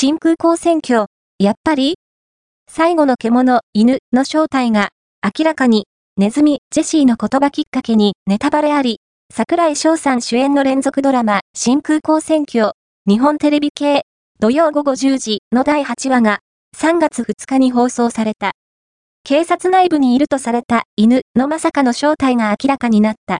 新空港選挙、やっぱり？最後の獣、犬の正体が、明らかに、ネズミ、ジェシーの言葉きっかけにネタバレあり、桜井翔さん主演の連続ドラマ、新空港選挙、日本テレビ系、土曜午後10時の第8話が、3月2日に放送された。警察内部にいるとされた犬のまさかの正体が明らかになった。